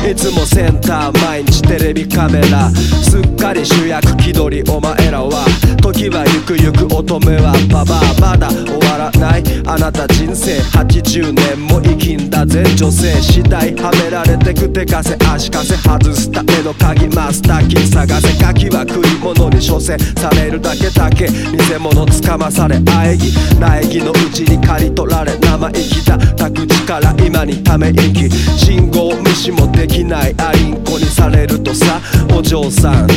いつもセンター毎日テレビカメラすっかり主役気取りお前らは。時はゆくゆく乙女はババアまだ終わらないあなた人生80年も生きんだぜ女性次第はめられてく手かせ足かせ外すための鍵マスターキー探せ鍵は食い物に所詮されるだけだけ。偽物つかまされ喘ぎ苗木のうちに刈り取られ生意気だ。託児から今にため息信号無視もできないアリンコにされるとさお嬢さん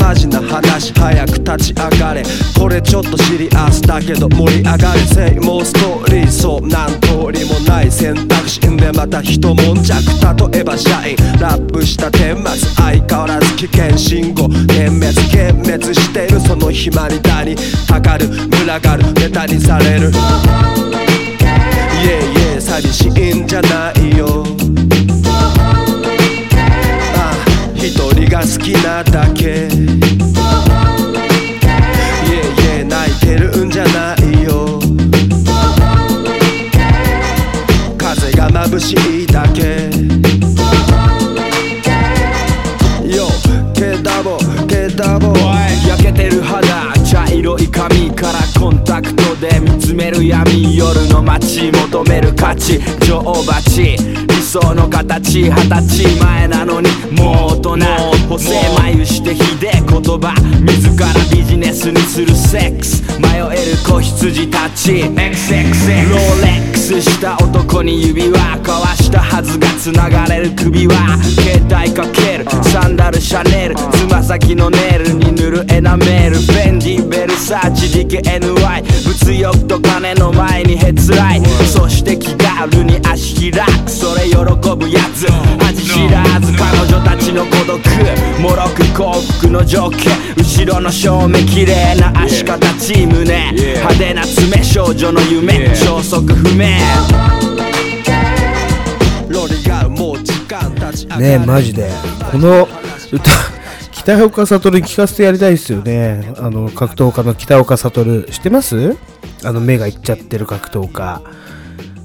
マジな話早く立ち上がれこれちょっとシリアスだけど盛り上がれせいもストーリーそうなん通りもない選択肢でまた一悶着例えば社員ラップした顛末相変わらず危険信号点滅幻滅してるその暇にだにかかる群がるネタにされるイェイイェイ寂しいんじゃないよ。あ一人が好きなだけ。イェイイェイ泣いてるんじゃないよ。風が眩しい。める闇夜の街求める価値女王蜂。理想の形二十歳前なのにもう大人細い眉してひでえ言葉。自らビジネスにするセックス。迷える子羊たち。XXX Rolex した男に指輪交わしたはずが繋がれる首は携帯かける。サンダルシャネル。つま先のネイルに塗るエナメール。 FENDI Versace DKNY 物欲と金の前にへつらい。そして気軽に足開く。それ喜ぶやつ。味知らず彼女たちの孤独。もろく幸福の条件後ろの正面綺麗な足形胸派手な爪少女の夢。消息不明。ロリがもう時間経ち上がねえマジで。この歌 北岡悟に聞かせてやりたいですよね。あの格闘家の北岡悟知ってます？あの目がいっちゃってる格闘家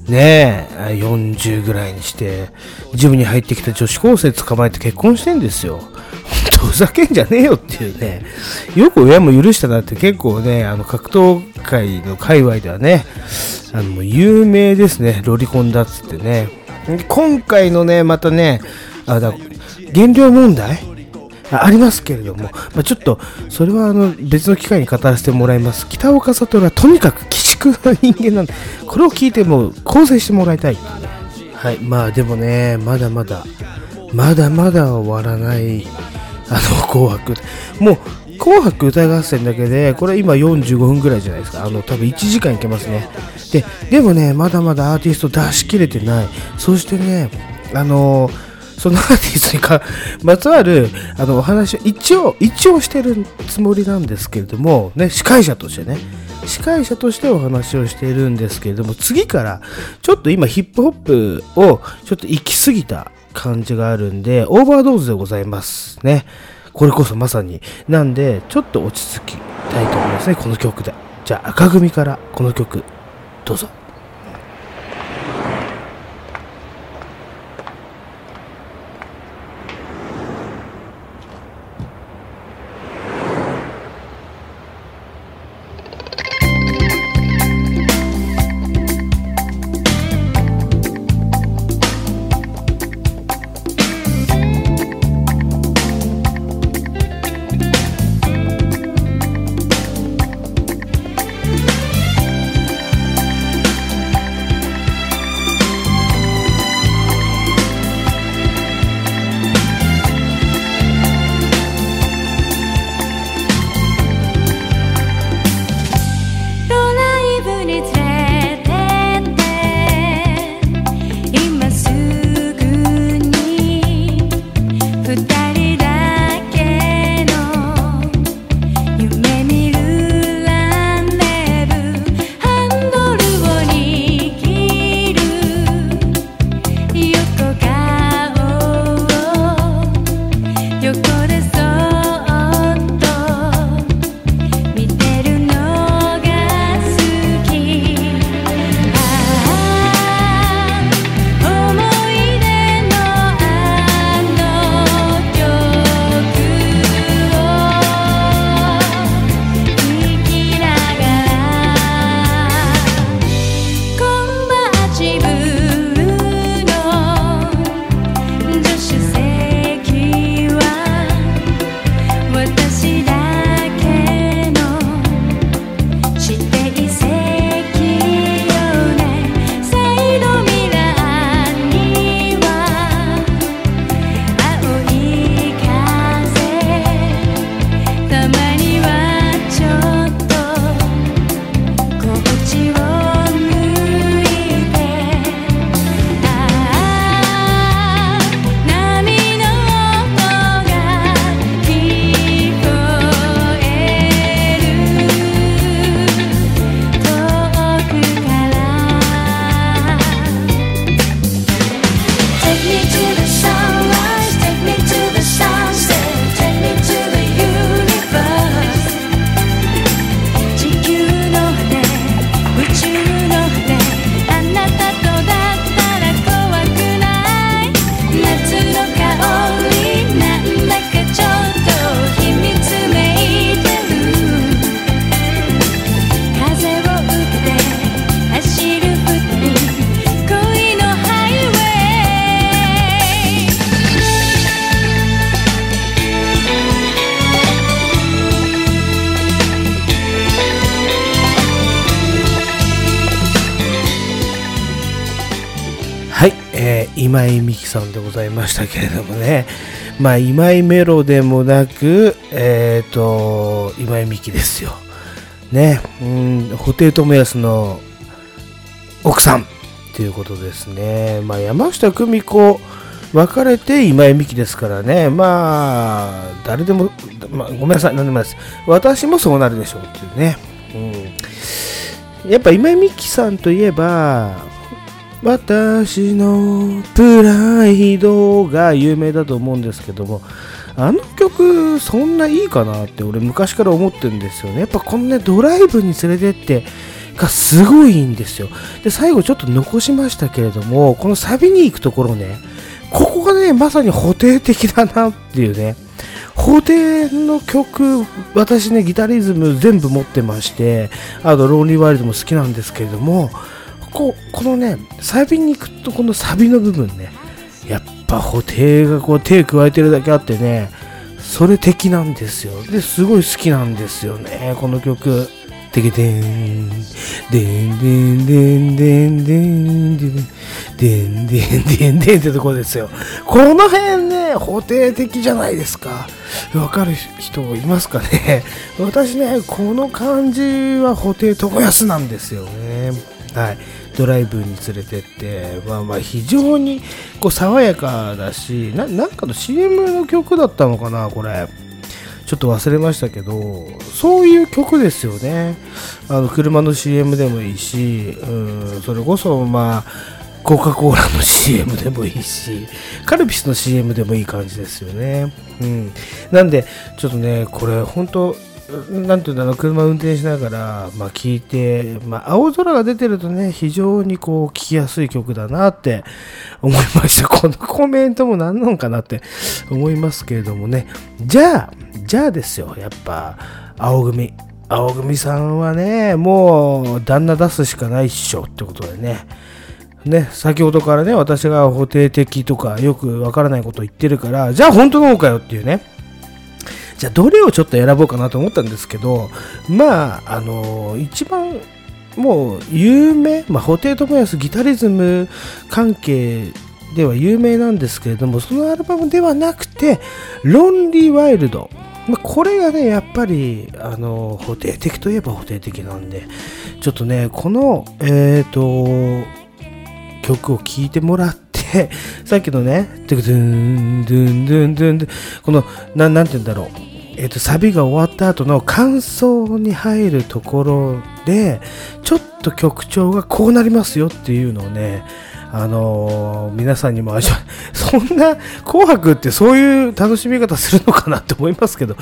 ねえ40ぐらいにしてジムに入ってきた女子高生捕まえて結婚してんですよ。ふざけんじゃねえよっていうね。よく親も許したなって結構ねあの格闘界の界隈ではねあの有名ですね。ロリコンだっつってね。今回のねまたねあだ減量問題ありますけれども、まあ、ちょっとそれはあの別の機会に語らせてもらいます。北岡悟はとにかく畜な人間なんでこれを聞いても構成してもらいたい。はいまあでもねまだまだまだまだ終わらないあの紅白。もう紅白歌合戦だけでこれ今45分ぐらいじゃないですか。あの多分1時間いけますね。ででもねまだまだアーティスト出し切れてない。そしてねあのそのアーティストにかまつわるあのお話を一応一応してるつもりなんですけれども、ね、司会者としてね。司会者としてお話をしているんですけれども次からちょっと今ヒップホップをちょっと行き過ぎた感じがあるんでオーバードーズでございますね。これこそまさになんでちょっと落ち着きたいと思いますねこの曲で。じゃあ赤組からこの曲どうぞ。今井美樹さんでございましたけれどもね、まあ、今井メロでもなく、えっ、と、今井美樹ですよ。ね、うん、布袋寅泰の奥さんということですね。まあ、山下久美子、別れて今井美樹ですからね、まあ、誰でも、まあ、ごめんなさい、なんでもないです。私もそうなるでしょうっていうね。うん、やっぱ今井美樹さんといえば、私のプライドが有名だと思うんですけども、あの曲、そんないいかなって俺昔から思ってるんですよね。やっぱこのね、ドライブに連れてってがすごいんですよ。で、最後ちょっと残しましたけれども、このサビに行くところね、ここがね、まさに補定的だなっていうね。法廷の曲、私ね、ギタリズム全部持ってまして、あと、ローリーワイルドも好きなんですけれども、ここのね、サビに行くと、このサビの部分ね、やっぱ布袋がこう手加えてるだけあってね、それ的なんですよ。で、すごい好きなんですよね、この曲。てけてん、でんでんでんでんでんでんでんでんでんでんってとこですよ。この辺ね、布袋的じゃないですか。わかる人いますかね私ね、この感じは布袋寅泰なんですよね。はい。ドライブに連れてって、まあまあ非常にこう爽やかだし、ななんかの CM の曲だったのかな、これ。ちょっと忘れましたけど、そういう曲ですよね。あの、車の CM でもいいし、うん、それこそ、まあ、コカ・コーラの CM でもいいし、カルピスの CM でもいい感じですよね。うん。なんで、ちょっとね、これ、本当なんていうんだろう、車運転しながら、まあ、聞いて、まあ、青空が出てるとね、非常にこう、聴きやすい曲だなって思いました。このコメントも何なのかなって思いますけれどもね。じゃあ、じゃあですよ、やっぱ、青組。青組さんはね、もう、旦那出すしかないっしょってことでね。ね、先ほどからね、私が補定的とかよくわからないこと言ってるから、じゃあ本当なのかよっていうね。じゃあどれをちょっと選ぼうかなと思ったんですけど、まあ、あの一番もう有名、まあ、布袋寅泰ギタリズム関係では有名なんですけれども、そのアルバムではなくて、ロンリーワイルド。まあ、これがね、やっぱり、あの、布袋的といえば布袋的なんで、ちょっとね、この、えっ、と、曲を聴いてもらって、さっきのね、ドゥドゥン、ドゥン、ドゥン、ドゥン、ドゥンこの、ななんて言うんだろう。えっ、と、サビが終わった後の感想に入るところで、ちょっと曲調がこうなりますよっていうのをね、あのー皆さんにも味わ そんな紅白ってそういう楽しみ方するのかなって思いますけど、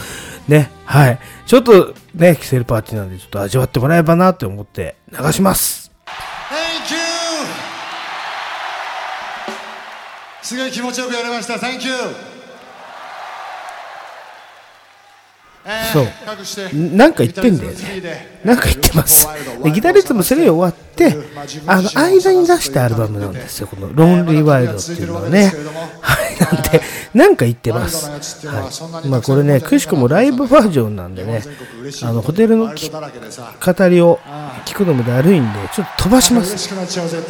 ね、はい。ちょっとね、キセルパーティーなんでちょっと味わってもらえばなって思って流します。Thank you! すごい気持ちよくやりました。Thank you! えーそうなんか言ってんだよね。なんか言ってます。でギタリズムそれ終わって、あの、間に出したアルバムなんですよ。この、ロンリーワイルドっていうのはね。はい、なんで、なんか言ってます。はい。まあこれね、くしくもライブバージョンなんでね、あの、ホテルのき語りを聞くのもだるいんで、ちょっと飛ばします。嬉しくなっちゃうぜ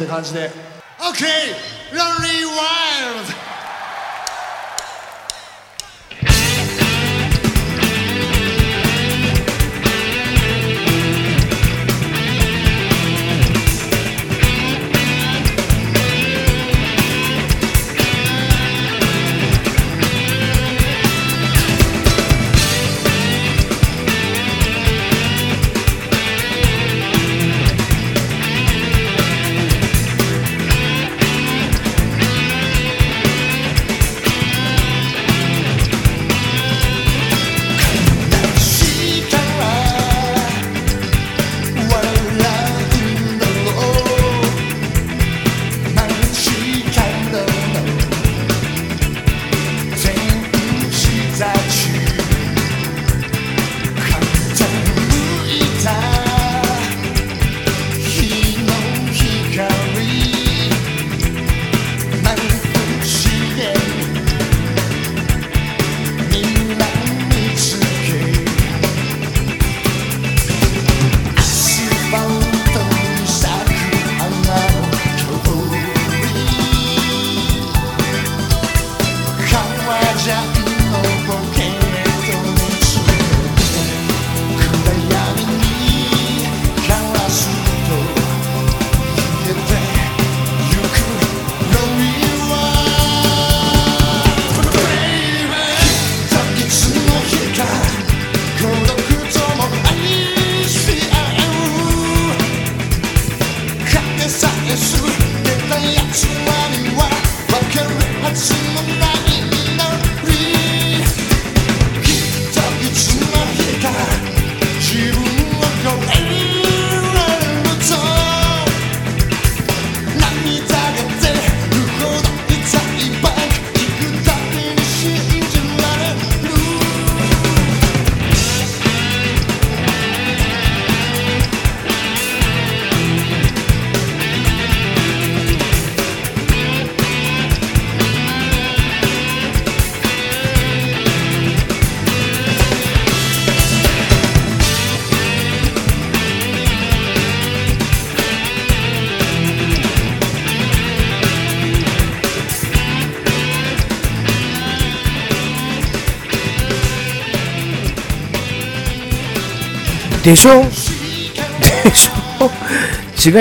でしょ？でしょ？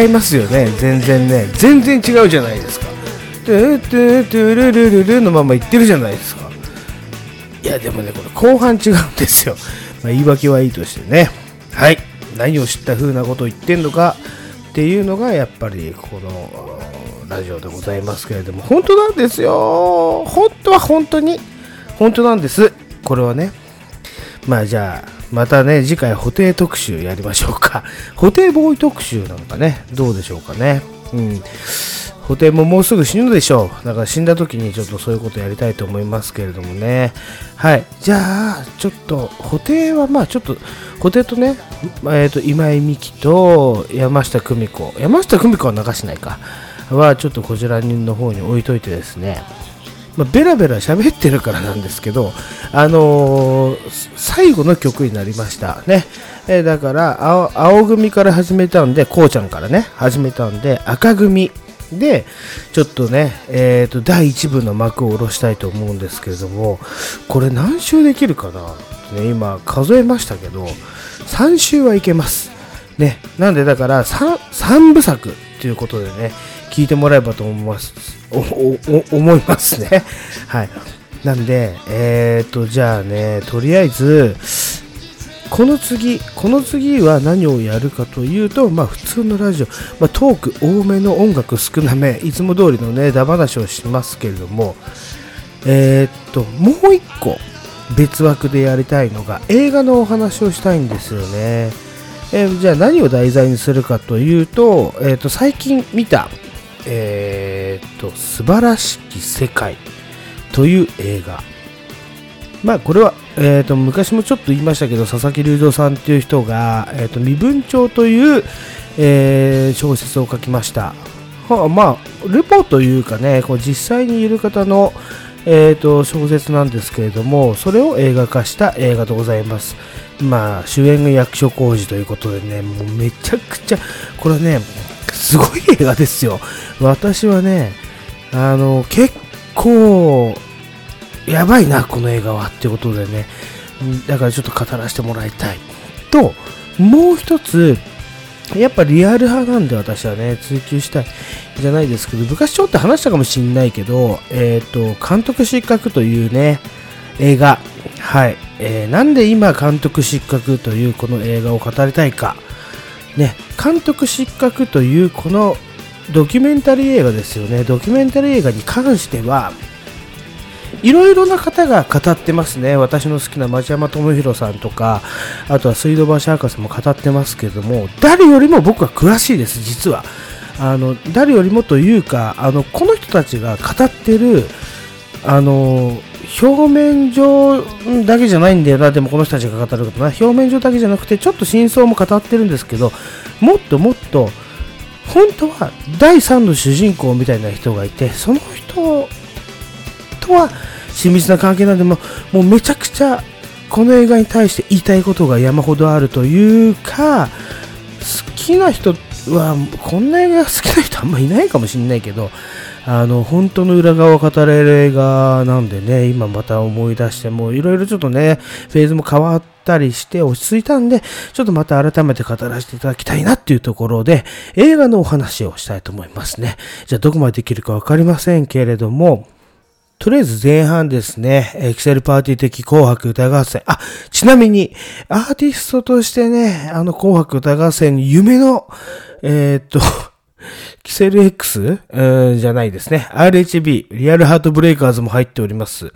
違いますよね。全然ね。全然違うじゃないですか。トゥトゥトゥルルルルのまま言ってるじゃないですか。いやでもねこれ後半違うんですよ、まあ、言い訳はいいとしてね。はい。何を知った風なことを言ってんのか。っていうのがやっぱりこのラジオでございますけれども。本当なんですよ。本当は本当に。本当なんです。これはね。まあじゃあまたね次回補定特集やりましょうか 補定ボーイ特集なんかねどうでしょうかねうん補填ももうすぐ死ぬでしょう。だから死んだ時にちょっとそういうことやりたいと思いますけれどもね。はい。じゃあ、ちょっと、補填はまあちょっと、補填とね、えっ、ー、と、今井美樹と山下久美子。山下久美子は流しないか。はちょっとこちらの方に置いといてですね。まあ、ベラベラ喋ってるからなんですけど、あのー、最後の曲になりましたね。えー、だから青、青組から始めたんで、こうちゃんからね、始めたんで、赤組で、ちょっとね、えっ、ー、と、第1部の幕を下ろしたいと思うんですけれども、これ何周できるかな？ね、今数えましたけど、3周はいけます。ね、なんでだから 3, 3部作ということでね、聞いてもらえばと思います。思いますね。はい。なんで、えっ、ー、と、じゃあね、とりあえず、この次、この次は何をやるかというと、まあ普通のラジオ、まあ、トーク多めの音楽少なめ、いつも通りのね、だ話をしますけれども、えー、っと、もう一個別枠でやりたいのが映画のお話をしたいんですよね。えー、じゃあ何を題材にするかというと、えー、っと最近見た、えー、っと、素晴らしき世界という映画。まあこれはえーと、昔もちょっと言いましたけど佐々木隆三さんという人が、えーと、身分帳という、えー、小説を書きました、はあ、まあレポというかねこう実際にいる方の、えーと、小説なんですけれどもそれを映画化した映画でございますまあ主演が役所広司ということでねもうめちゃくちゃこれねすごい映画ですよ。私はねあの結構やばいな、この映画はってことでね、だからちょっと語らせてもらいたい。と、もう一つ、やっぱリアル派なんで私はね、追求したいじゃないですけど、昔ちょっと話したかもしんないけど、えっ、ー、と、監督失格というね、映画、はい、えー、なんで今監督失格というこの映画を語りたいか、ね、監督失格というこのドキュメンタリー映画ですよね、ドキュメンタリー映画に関しては、いろいろな方が語ってますね。私の好きな町山智博さんとか、あとは水道橋博士も語ってますけども、誰よりも僕は詳しいです、実は。あの、誰よりもというか、あの、この人たちが語ってる、あの、表面上だけじゃないんだよな、でもこの人たちが語ることな、表面上だけじゃなくて、ちょっと真相も語ってるんですけど、もっともっと、本当は第3の主人公みたいな人がいて、その人とは親密な関係なんでももうめちゃくちゃこの映画に対して言いたいことが山ほどあるというか好きな人はこんな映画好きな人あんまいないかもしれないけどあの本当の裏側を語れる映画なんでね今また思い出してもいろいろちょっとねフェーズも変わったりして落ち着いたんでちょっとまた改めて語らせていただきたいなっていうところで映画のお話をしたいと思いますねじゃあどこまでできるか分かりませんけれどもとりあえず前半ですね、エクセルパーティー的紅白歌合戦。あ、ちなみに、アーティストとしてね、あの紅白歌合戦夢の、えー、っと、キセル X、うん、じゃないですね。RHB、リアルハートブレイカーズも入っております。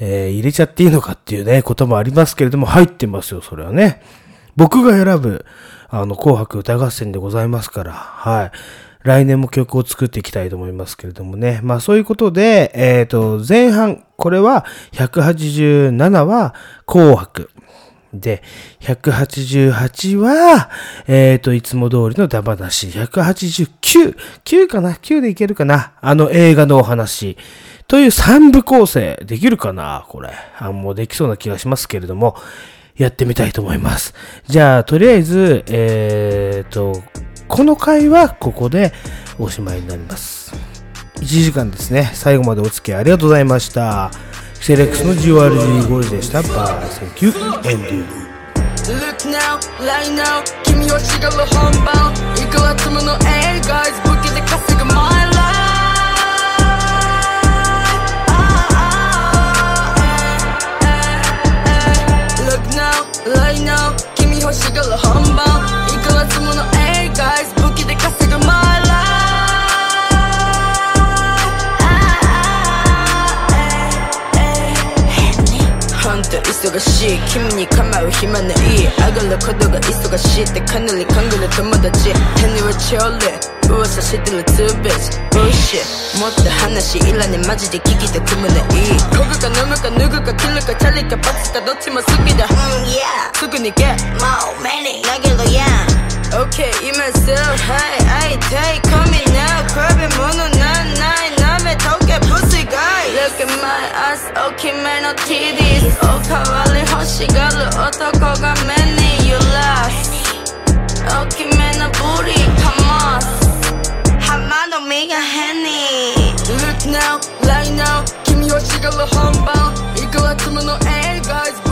えー、入れちゃっていいのかっていうね、こともありますけれども、入ってますよ、それはね。僕が選ぶ、あの、紅白歌合戦でございますから、はい。来年も曲を作っていきたいと思いますけれどもね。まあそういうことで、えっ、ー、と、前半、これは187は紅白。で、188は、えっ、ー、と、いつも通りのダバなし。189、9かな ?9 でいけるかな？あの映画のお話。という3部構成できるかな？これ。あ、もうできそうな気がしますけれども、やってみたいと思います。じゃあ、とりあえず、えっ、ー、と、この回はここでおしまいになります。1時間ですね。最後までお付き合いありがとうございました。セレックスの GORG ゴールでした。バーセンキューエンデュー。Look now, right now. 君欲しがる本番いくら積むの A guys. 武器で稼ぐ my life. Look now, right now. 君欲しがる本番いくら積むの A guys. 武器で稼ぐ my life 忙しい。君に構う暇ない。上がることが忙しいってかなり考える友達。変には超レ噂してる two bitch bullshit もっと話いらねマジで聞きたくもない。こぐか飲むか脱ぐか切るかチャリかバツかどっちも好きだ。Mm yeah すぐに get more many 投げろや Okay 今すぐ Hey I take coming now 比べ物なんない舐めとけ pussy guy. Look at my ass 大きめの titties. おかわり欲しがる男が目に揺らす大きめのブリかます浜の実が変に Look now, right now. 君欲しがる本番いくら積むの A guys